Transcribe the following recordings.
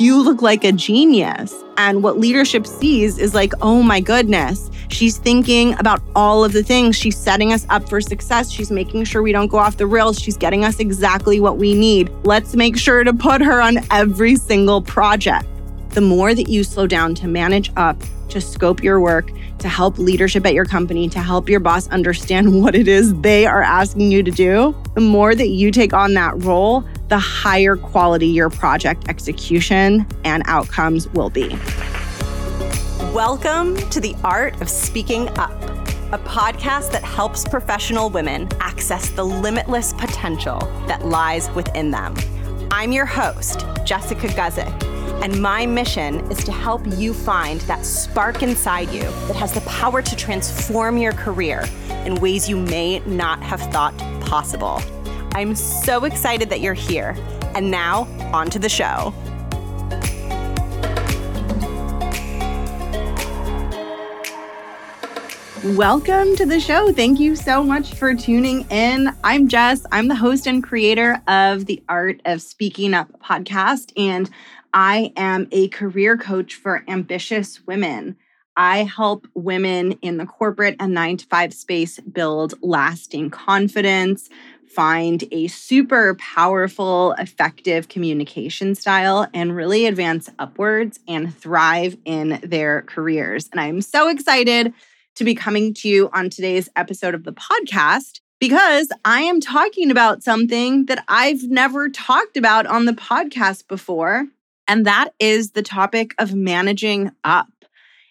you look like a genius. And what leadership sees is like, oh my goodness, she's thinking about all of the things. She's setting us up for success. She's making sure we don't go off the rails. She's getting us exactly what we need. Let's make sure to put her on every single project. The more that you slow down to manage up, to scope your work, to help leadership at your company, to help your boss understand what it is they are asking you to do, the more that you take on that role, the higher quality your project execution and outcomes will be. Welcome to the Art of Speaking Up, a podcast that helps professional women access the limitless potential that lies within them. I'm your host, Jessica Guzik, and my mission is to help you find that spark inside you that has the power to transform your career in ways you may not have thought possible. I'm so excited that you're here. And now, on to the show. Welcome to the show. Thank you so much for tuning in. I'm Jess. I'm the host and creator of the Art of Speaking Up podcast, and I am a career coach for ambitious women. I help women in the corporate and nine to five space build lasting confidence, find a super powerful, effective communication style and really advance upwards and thrive in their careers. And I'm so excited to be coming to you on today's episode of the podcast because I am talking about something that I've never talked about on the podcast before. And that is the topic of managing up.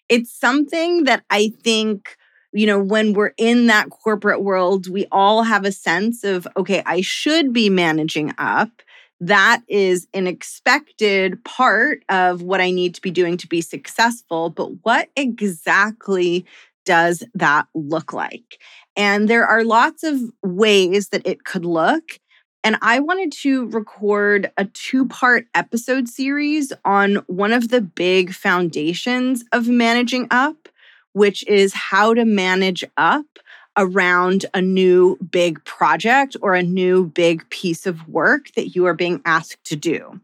It's something that I think you know, when we're in that corporate world, we all have a sense of, okay, I should be managing up. That is an expected part of what I need to be doing to be successful. But what exactly does that look like? And there are lots of ways that it could look. And I wanted to record a two part episode series on one of the big foundations of managing up which is how to manage up around a new big project or a new big piece of work that you are being asked to do.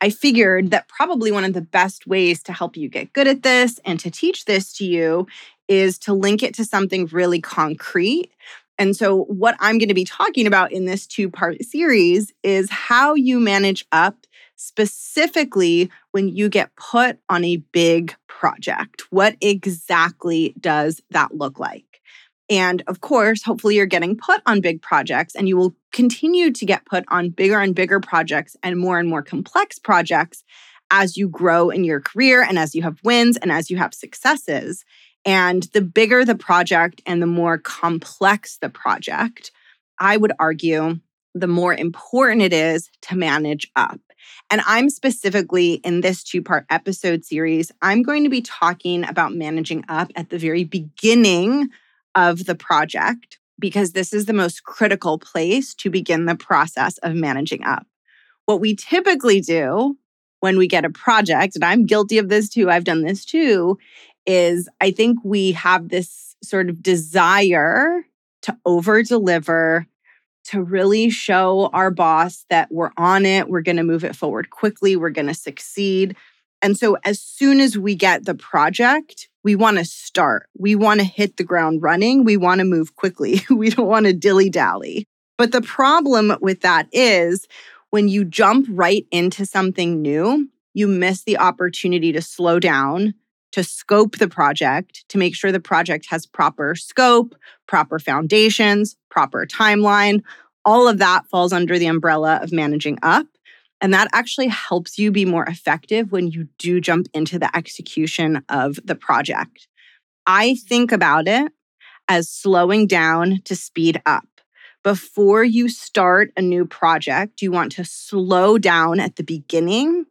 I figured that probably one of the best ways to help you get good at this and to teach this to you is to link it to something really concrete. And so, what I'm going to be talking about in this two part series is how you manage up specifically when you get put on a big project. What exactly does that look like? And of course, hopefully, you're getting put on big projects and you will continue to get put on bigger and bigger projects and more and more complex projects as you grow in your career and as you have wins and as you have successes. And the bigger the project and the more complex the project, I would argue the more important it is to manage up. And I'm specifically in this two part episode series, I'm going to be talking about managing up at the very beginning of the project because this is the most critical place to begin the process of managing up. What we typically do when we get a project, and I'm guilty of this too, I've done this too, is I think we have this sort of desire to over deliver to really show our boss that we're on it, we're going to move it forward quickly, we're going to succeed. And so, as soon as we get the project, we want to start. We want to hit the ground running. We want to move quickly. we don't want to dilly dally. But the problem with that is when you jump right into something new, you miss the opportunity to slow down, to scope the project, to make sure the project has proper scope, proper foundations, proper timeline. All of that falls under the umbrella of managing up. And that actually helps you be more effective when you do jump into the execution of the project. I think about it as slowing down to speed up. Before you start a new project, you want to slow down at the beginning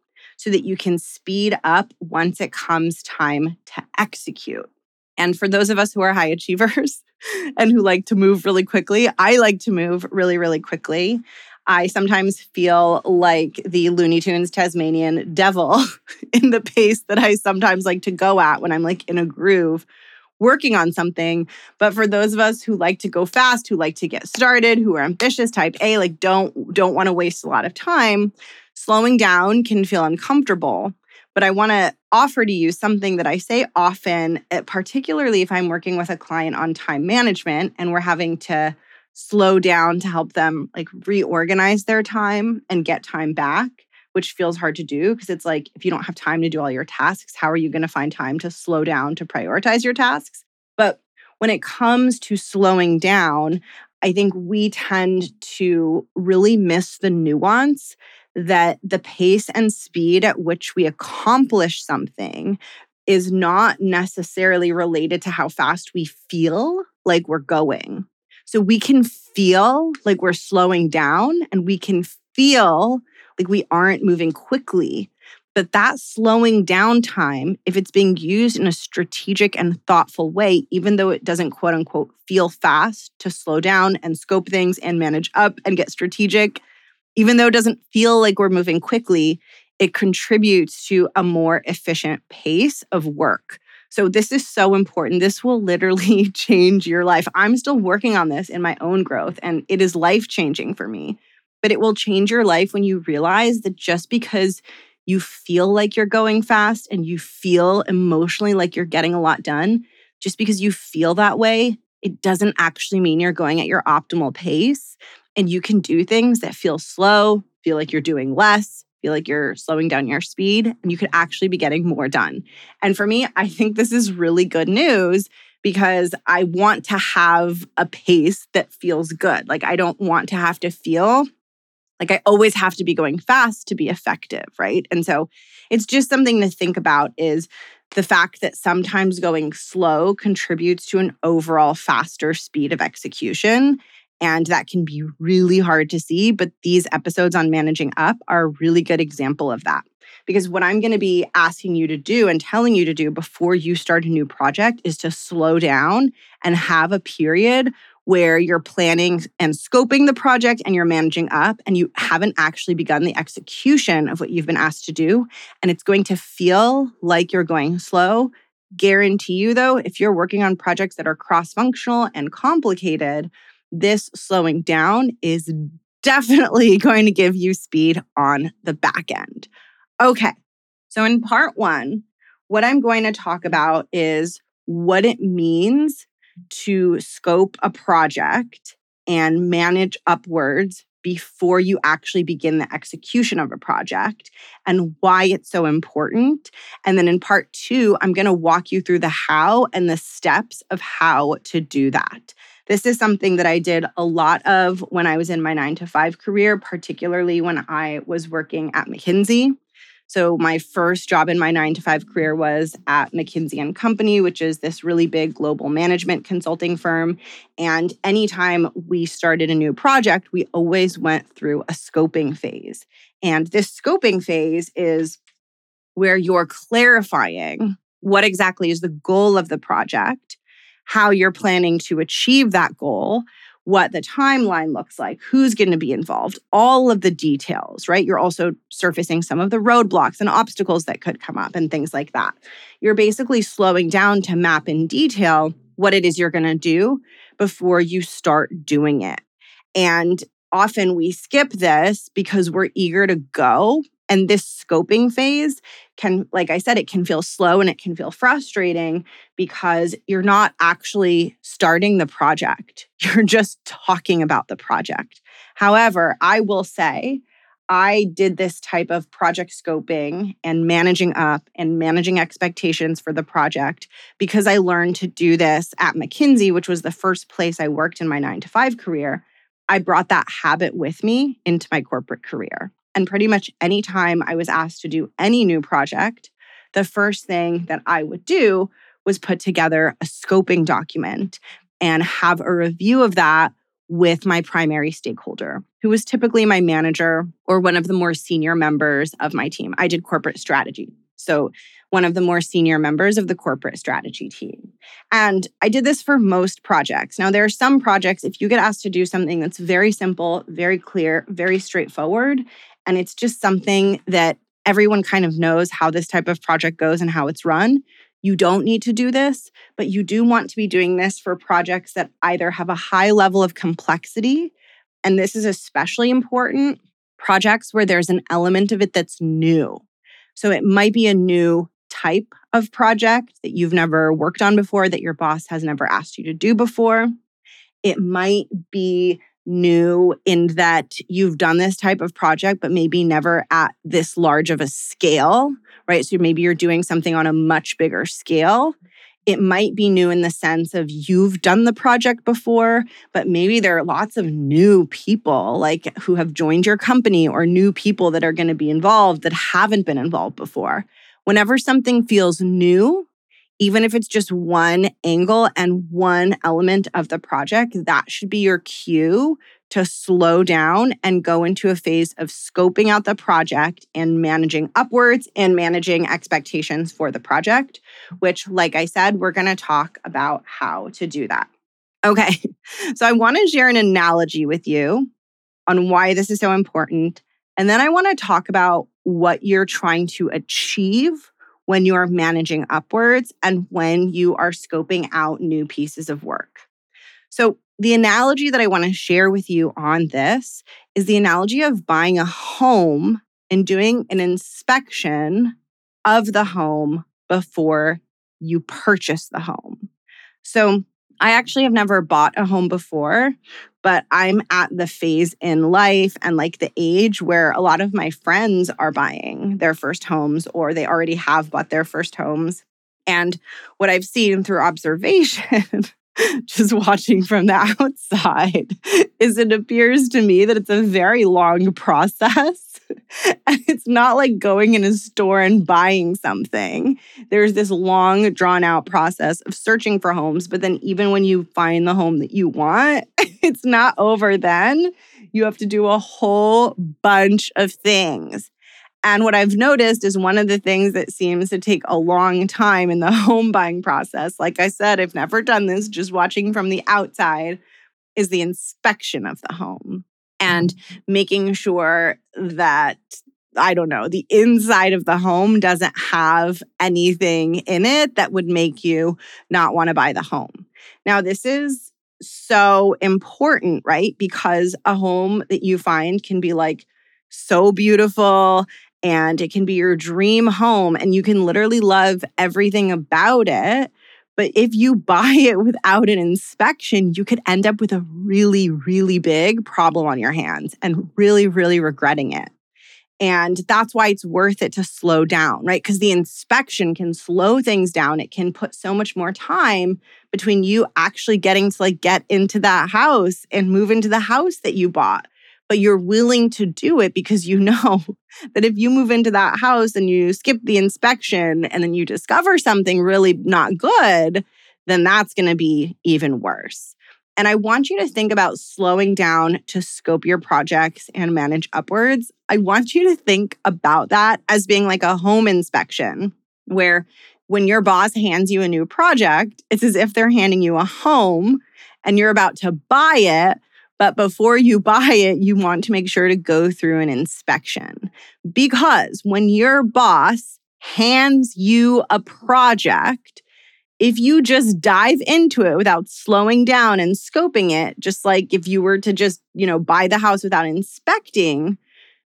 so that you can speed up once it comes time to execute. And for those of us who are high achievers and who like to move really quickly, I like to move really, really quickly. I sometimes feel like the Looney Tunes Tasmanian devil in the pace that I sometimes like to go at when I'm like in a groove working on something. But for those of us who like to go fast, who like to get started, who are ambitious type A, like don't don't want to waste a lot of time, slowing down can feel uncomfortable. But I want to offer to you something that I say often, eh, particularly if I'm working with a client on time management and we're having to slow down to help them like reorganize their time and get time back, which feels hard to do because it's like if you don't have time to do all your tasks, how are you going to find time to slow down to prioritize your tasks? But when it comes to slowing down, I think we tend to really miss the nuance that the pace and speed at which we accomplish something is not necessarily related to how fast we feel like we're going. So we can feel like we're slowing down and we can feel like we aren't moving quickly. But that slowing down time, if it's being used in a strategic and thoughtful way, even though it doesn't quote unquote feel fast to slow down and scope things and manage up and get strategic, even though it doesn't feel like we're moving quickly, it contributes to a more efficient pace of work. So, this is so important. This will literally change your life. I'm still working on this in my own growth, and it is life changing for me. But it will change your life when you realize that just because you feel like you're going fast and you feel emotionally like you're getting a lot done, just because you feel that way, it doesn't actually mean you're going at your optimal pace. And you can do things that feel slow, feel like you're doing less, feel like you're slowing down your speed and you could actually be getting more done. And for me, I think this is really good news because I want to have a pace that feels good. Like I don't want to have to feel like I always have to be going fast to be effective, right? And so it's just something to think about is the fact that sometimes going slow contributes to an overall faster speed of execution and that can be really hard to see. But these episodes on managing up are a really good example of that. Because what I'm going to be asking you to do and telling you to do before you start a new project is to slow down and have a period where you're planning and scoping the project and you're managing up and you haven't actually begun the execution of what you've been asked to do. And it's going to feel like you're going slow. Guarantee you, though, if you're working on projects that are cross functional and complicated, this slowing down is definitely going to give you speed on the back end. Okay, so in part one, what I'm going to talk about is what it means to scope a project and manage upwards before you actually begin the execution of a project and why it's so important. And then in part two, I'm going to walk you through the how and the steps of how to do that. This is something that I did a lot of when I was in my nine to five career, particularly when I was working at McKinsey. So my first job in my 9 to 5 career was at McKinsey and Company, which is this really big global management consulting firm, and anytime we started a new project, we always went through a scoping phase. And this scoping phase is where you're clarifying what exactly is the goal of the project how you're planning to achieve that goal, what the timeline looks like, who's going to be involved, all of the details, right? You're also surfacing some of the roadblocks and obstacles that could come up and things like that. You're basically slowing down to map in detail what it is you're going to do before you start doing it. And often we skip this because we're eager to go and this scoping phase can, like I said, it can feel slow and it can feel frustrating because you're not actually starting the project. You're just talking about the project. However, I will say, I did this type of project scoping and managing up and managing expectations for the project because I learned to do this at McKinsey, which was the first place I worked in my nine to five career. I brought that habit with me into my corporate career. And pretty much anytime I was asked to do any new project, the first thing that I would do was put together a scoping document and have a review of that with my primary stakeholder, who was typically my manager or one of the more senior members of my team. I did corporate strategy. So, one of the more senior members of the corporate strategy team. And I did this for most projects. Now, there are some projects, if you get asked to do something that's very simple, very clear, very straightforward, and it's just something that everyone kind of knows how this type of project goes and how it's run. You don't need to do this, but you do want to be doing this for projects that either have a high level of complexity, and this is especially important projects where there's an element of it that's new. So it might be a new type of project that you've never worked on before, that your boss has never asked you to do before. It might be new in that you've done this type of project, but maybe never at this large of a scale, right? So maybe you're doing something on a much bigger scale. It might be new in the sense of you've done the project before, but maybe there are lots of new people like who have joined your company or new people that are going to be involved that haven't been involved before. Whenever something feels new, even if it's just one angle and one element of the project, that should be your cue to slow down and go into a phase of scoping out the project and managing upwards and managing expectations for the project, which, like I said, we're going to talk about how to do that. Okay, so I want to share an analogy with you on why this is so important. And then I want to talk about what you're trying to achieve when you are managing upwards and when you are scoping out new pieces of work. So, the analogy that I want to share with you on this is the analogy of buying a home and doing an inspection of the home before you purchase the home. So, I actually have never bought a home before, but I'm at the phase in life and like the age where a lot of my friends are buying their first homes or they already have bought their first homes. And what I've seen through observation, just watching from the outside, is it appears to me that it's a very long process and it's not like going in a store and buying something. There's this long, drawn out process of searching for homes. But then, even when you find the home that you want, it's not over then. You have to do a whole bunch of things. And what I've noticed is one of the things that seems to take a long time in the home buying process, like I said, I've never done this, just watching from the outside, is the inspection of the home and making sure that I don't know, the inside of the home doesn't have anything in it that would make you not want to buy the home. Now, this is so important, right? Because a home that you find can be like so beautiful and it can be your dream home and you can literally love everything about it. But if you buy it without an inspection, you could end up with a really, really big problem on your hands and really, really regretting it. And that's why it's worth it to slow down, right? Because the inspection can slow things down. It can put so much more time between you actually getting to like get into that house and move into the house that you bought but you're willing to do it because you know that if you move into that house and you skip the inspection and then you discover something really not good, then that's going to be even worse. And I want you to think about slowing down to scope your projects and manage upwards. I want you to think about that as being like a home inspection, where when your boss hands you a new project, it's as if they're handing you a home and you're about to buy it, but before you buy it, you want to make sure to go through an inspection. Because when your boss hands you a project, if you just dive into it without slowing down and scoping it, just like if you were to just, you know, buy the house without inspecting,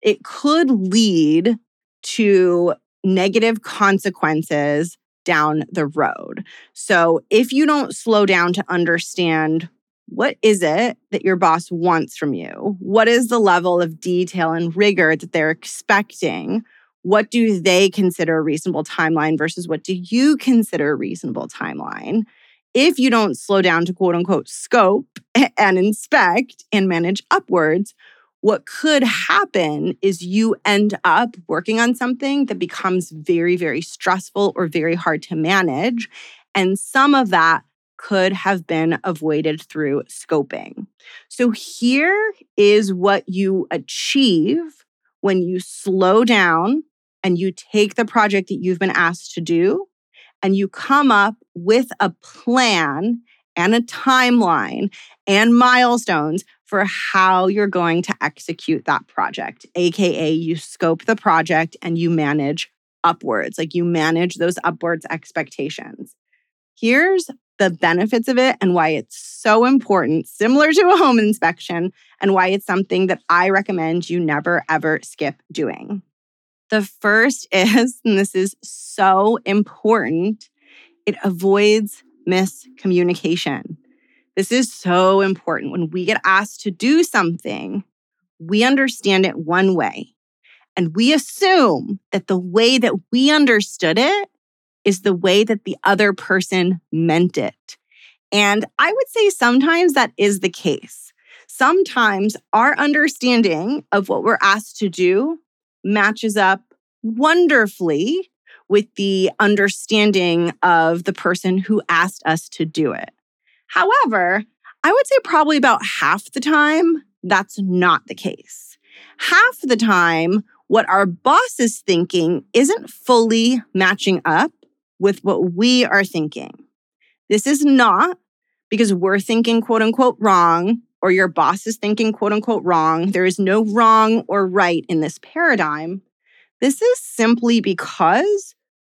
it could lead to negative consequences down the road. So if you don't slow down to understand what is it that your boss wants from you? What is the level of detail and rigor that they're expecting? What do they consider a reasonable timeline versus what do you consider a reasonable timeline? If you don't slow down to quote unquote scope and inspect and manage upwards, what could happen is you end up working on something that becomes very, very stressful or very hard to manage. And some of that could have been avoided through scoping. So, here is what you achieve when you slow down and you take the project that you've been asked to do and you come up with a plan and a timeline and milestones for how you're going to execute that project, AKA, you scope the project and you manage upwards, like you manage those upwards expectations. Here's the benefits of it and why it's so important, similar to a home inspection, and why it's something that I recommend you never ever skip doing. The first is, and this is so important, it avoids miscommunication. This is so important. When we get asked to do something, we understand it one way. And we assume that the way that we understood it is the way that the other person meant it. And I would say sometimes that is the case. Sometimes our understanding of what we're asked to do matches up wonderfully with the understanding of the person who asked us to do it. However, I would say probably about half the time, that's not the case. Half the time, what our boss is thinking isn't fully matching up with what we are thinking. This is not because we're thinking quote unquote wrong or your boss is thinking quote unquote wrong. There is no wrong or right in this paradigm. This is simply because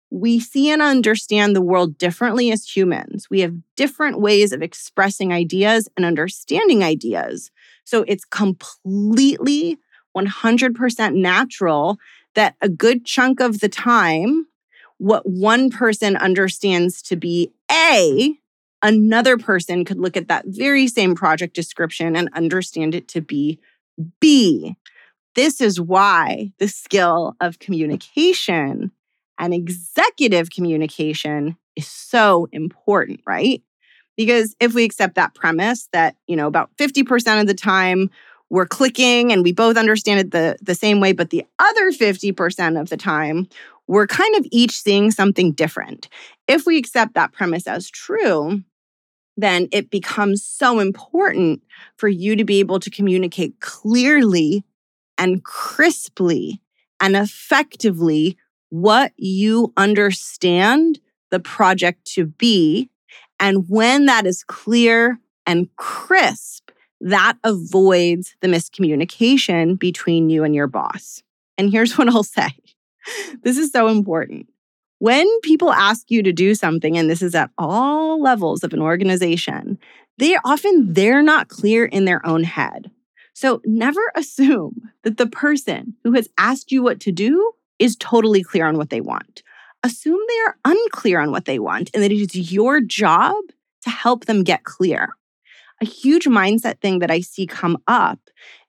we see and understand the world differently as humans. We have different ways of expressing ideas and understanding ideas. So it's completely 100% natural that a good chunk of the time, what one person understands to be A, another person could look at that very same project description and understand it to be B. This is why the skill of communication and executive communication is so important, right? Because if we accept that premise that, you know, about 50% of the time we're clicking and we both understand it the, the same way, but the other 50% of the time we're kind of each seeing something different. If we accept that premise as true, then it becomes so important for you to be able to communicate clearly and crisply and effectively what you understand the project to be. And when that is clear and crisp, that avoids the miscommunication between you and your boss. And here's what I'll say this is so important. When people ask you to do something, and this is at all levels of an organization, they often they're not clear in their own head. So never assume that the person who has asked you what to do is totally clear on what they want. Assume they are unclear on what they want and that it is your job to help them get clear. A huge mindset thing that I see come up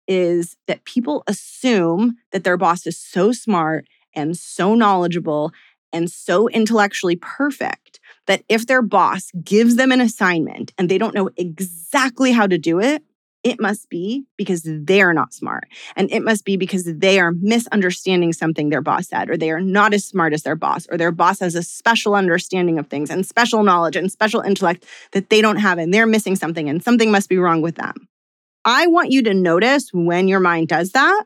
is that people assume that their boss is so smart and so knowledgeable and so intellectually perfect that if their boss gives them an assignment and they don't know exactly how to do it, it must be because they're not smart. And it must be because they are misunderstanding something their boss said, or they are not as smart as their boss, or their boss has a special understanding of things and special knowledge and special intellect that they don't have, and they're missing something, and something must be wrong with them. I want you to notice when your mind does that.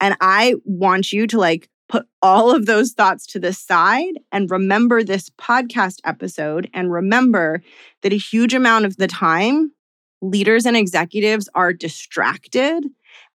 And I want you to like put all of those thoughts to the side and remember this podcast episode and remember that a huge amount of the time, leaders and executives are distracted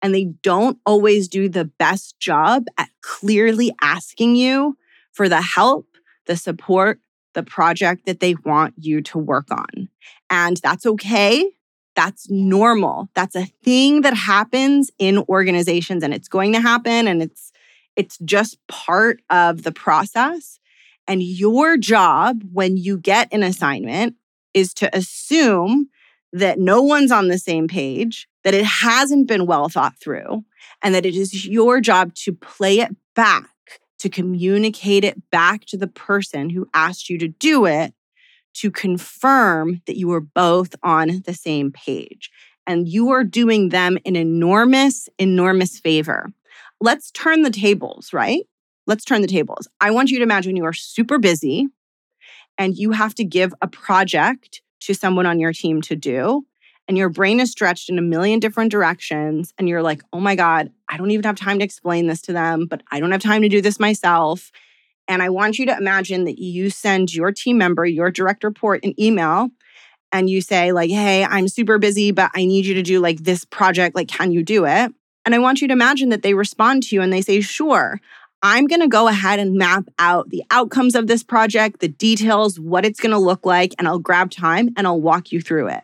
and they don't always do the best job at clearly asking you for the help, the support, the project that they want you to work on. And that's okay. That's normal. That's a thing that happens in organizations and it's going to happen and it's it's just part of the process. And your job when you get an assignment is to assume that no one's on the same page, that it hasn't been well thought through, and that it is your job to play it back, to communicate it back to the person who asked you to do it, to confirm that you were both on the same page. And you are doing them an enormous, enormous favor. Let's turn the tables, right? Let's turn the tables. I want you to imagine you are super busy and you have to give a project to someone on your team to do. And your brain is stretched in a million different directions. And you're like, oh my God, I don't even have time to explain this to them, but I don't have time to do this myself. And I want you to imagine that you send your team member, your direct report, an email and you say, like, hey, I'm super busy, but I need you to do like this project. Like, can you do it? And I want you to imagine that they respond to you and they say, sure, I'm going to go ahead and map out the outcomes of this project, the details, what it's going to look like, and I'll grab time and I'll walk you through it.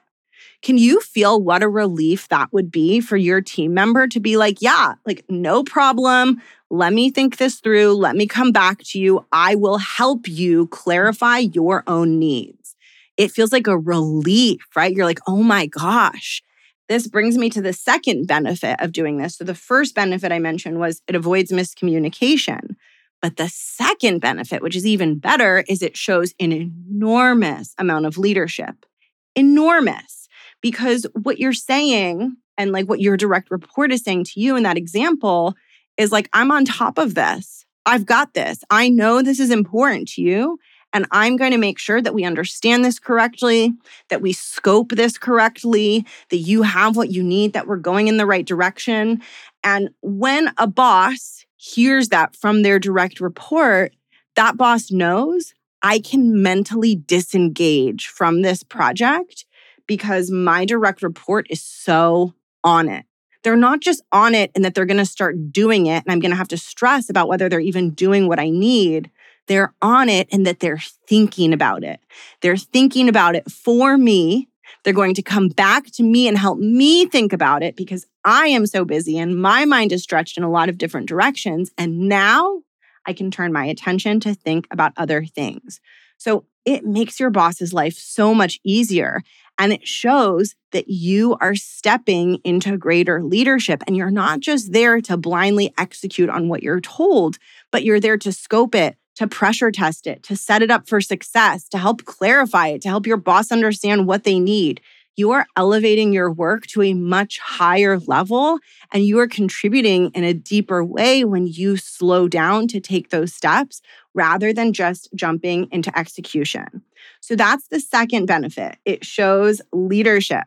Can you feel what a relief that would be for your team member to be like, yeah, like no problem. Let me think this through. Let me come back to you. I will help you clarify your own needs. It feels like a relief, right? You're like, oh my gosh. This brings me to the second benefit of doing this. So, the first benefit I mentioned was it avoids miscommunication. But the second benefit, which is even better, is it shows an enormous amount of leadership. Enormous. Because what you're saying and like what your direct report is saying to you in that example is like, I'm on top of this. I've got this. I know this is important to you. And I'm going to make sure that we understand this correctly, that we scope this correctly, that you have what you need, that we're going in the right direction. And when a boss hears that from their direct report, that boss knows I can mentally disengage from this project because my direct report is so on it. They're not just on it and that they're going to start doing it, and I'm going to have to stress about whether they're even doing what I need they're on it and that they're thinking about it. They're thinking about it for me. They're going to come back to me and help me think about it because I am so busy and my mind is stretched in a lot of different directions. And now I can turn my attention to think about other things. So it makes your boss's life so much easier. And it shows that you are stepping into greater leadership and you're not just there to blindly execute on what you're told, but you're there to scope it, to pressure test it, to set it up for success, to help clarify it, to help your boss understand what they need. You are elevating your work to a much higher level and you are contributing in a deeper way when you slow down to take those steps rather than just jumping into execution. So that's the second benefit. It shows leadership.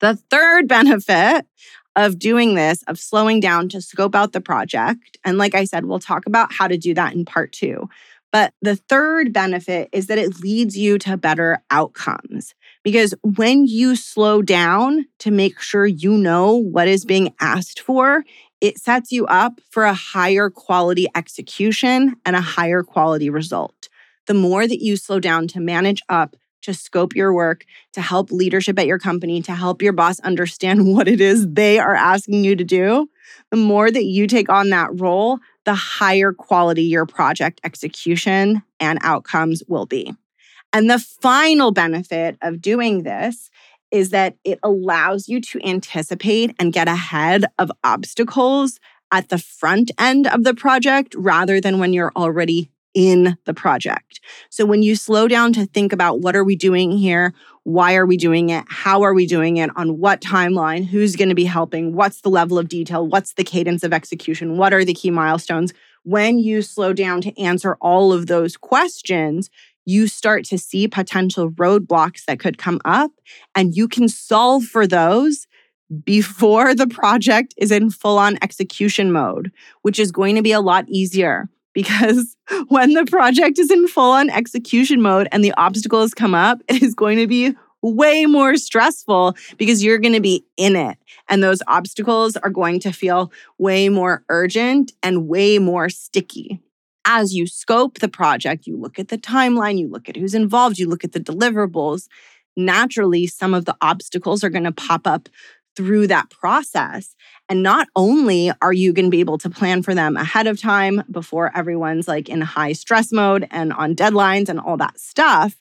The third benefit of doing this, of slowing down to scope out the project. And like I said, we'll talk about how to do that in part two. But the third benefit is that it leads you to better outcomes. Because when you slow down to make sure you know what is being asked for, it sets you up for a higher quality execution and a higher quality result. The more that you slow down to manage up to scope your work, to help leadership at your company, to help your boss understand what it is they are asking you to do, the more that you take on that role, the higher quality your project execution and outcomes will be. And the final benefit of doing this is that it allows you to anticipate and get ahead of obstacles at the front end of the project rather than when you're already in the project. So when you slow down to think about what are we doing here? Why are we doing it? How are we doing it? On what timeline? Who's going to be helping? What's the level of detail? What's the cadence of execution? What are the key milestones? When you slow down to answer all of those questions, you start to see potential roadblocks that could come up and you can solve for those before the project is in full on execution mode, which is going to be a lot easier because when the project is in full on execution mode and the obstacles come up, it is going to be way more stressful because you're going to be in it. And those obstacles are going to feel way more urgent and way more sticky. As you scope the project, you look at the timeline, you look at who's involved, you look at the deliverables. Naturally, some of the obstacles are going to pop up through that process. And not only are you going to be able to plan for them ahead of time before everyone's like in high stress mode and on deadlines and all that stuff,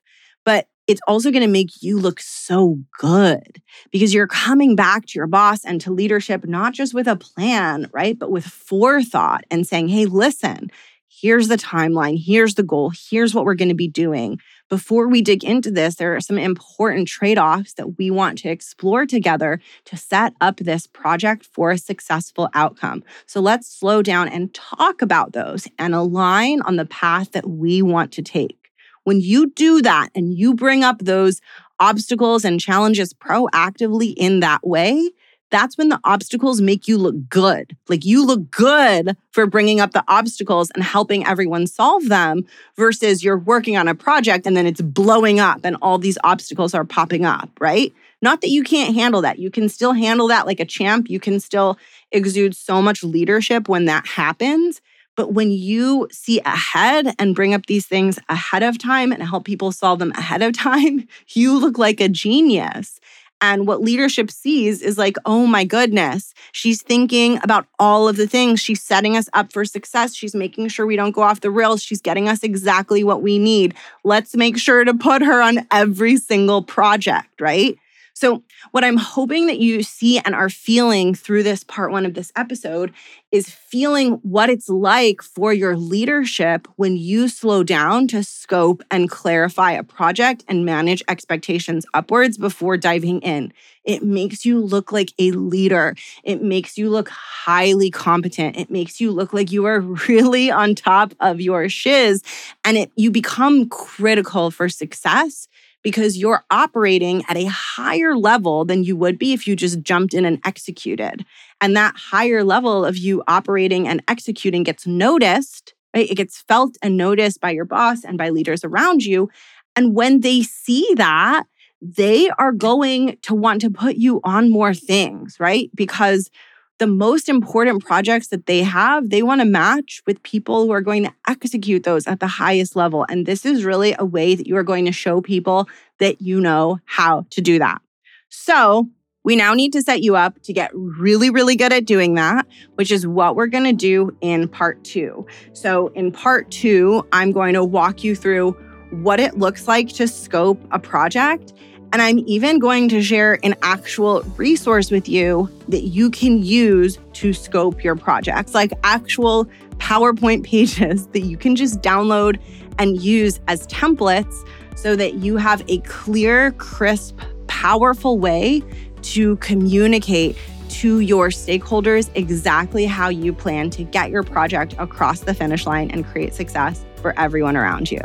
but it's also going to make you look so good because you're coming back to your boss and to leadership, not just with a plan, right? But with forethought and saying, hey, listen, here's the timeline, here's the goal, here's what we're going to be doing. Before we dig into this, there are some important trade offs that we want to explore together to set up this project for a successful outcome. So let's slow down and talk about those and align on the path that we want to take. When you do that and you bring up those obstacles and challenges proactively in that way, that's when the obstacles make you look good. Like you look good for bringing up the obstacles and helping everyone solve them versus you're working on a project and then it's blowing up and all these obstacles are popping up, right? Not that you can't handle that. You can still handle that like a champ. You can still exude so much leadership when that happens. But when you see ahead and bring up these things ahead of time and help people solve them ahead of time, you look like a genius. And what leadership sees is like, oh my goodness, she's thinking about all of the things. She's setting us up for success. She's making sure we don't go off the rails. She's getting us exactly what we need. Let's make sure to put her on every single project, right? So, what I'm hoping that you see and are feeling through this part one of this episode is feeling what it's like for your leadership when you slow down to scope and clarify a project and manage expectations upwards before diving in. It makes you look like a leader. It makes you look highly competent. It makes you look like you are really on top of your shiz and it you become critical for success because you're operating at a higher level than you would be if you just jumped in and executed. And that higher level of you operating and executing gets noticed, right? It gets felt and noticed by your boss and by leaders around you. And when they see that, they are going to want to put you on more things, right? Because the most important projects that they have, they want to match with people who are going to execute those at the highest level. And this is really a way that you are going to show people that you know how to do that. So, we now need to set you up to get really, really good at doing that, which is what we're going to do in part two. So, in part two, I'm going to walk you through what it looks like to scope a project and I'm even going to share an actual resource with you that you can use to scope your projects, like actual PowerPoint pages that you can just download and use as templates so that you have a clear, crisp, powerful way to communicate to your stakeholders exactly how you plan to get your project across the finish line and create success for everyone around you.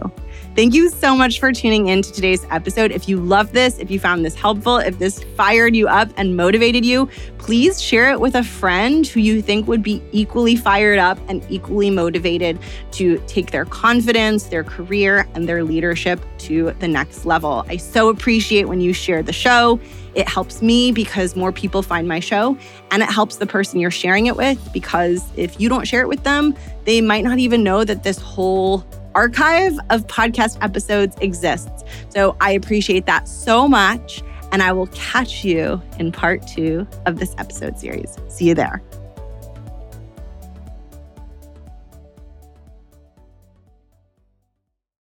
Thank you so much for tuning in to today's episode. If you love this, if you found this helpful, if this fired you up and motivated you, please share it with a friend who you think would be equally fired up and equally motivated to take their confidence, their career, and their leadership to the next level. I so appreciate when you share the show. It helps me because more people find my show, and it helps the person you're sharing it with because if you don't share it with them, they might not even know that this whole archive of podcast episodes exists. So I appreciate that so much. And I will catch you in part two of this episode series. See you there.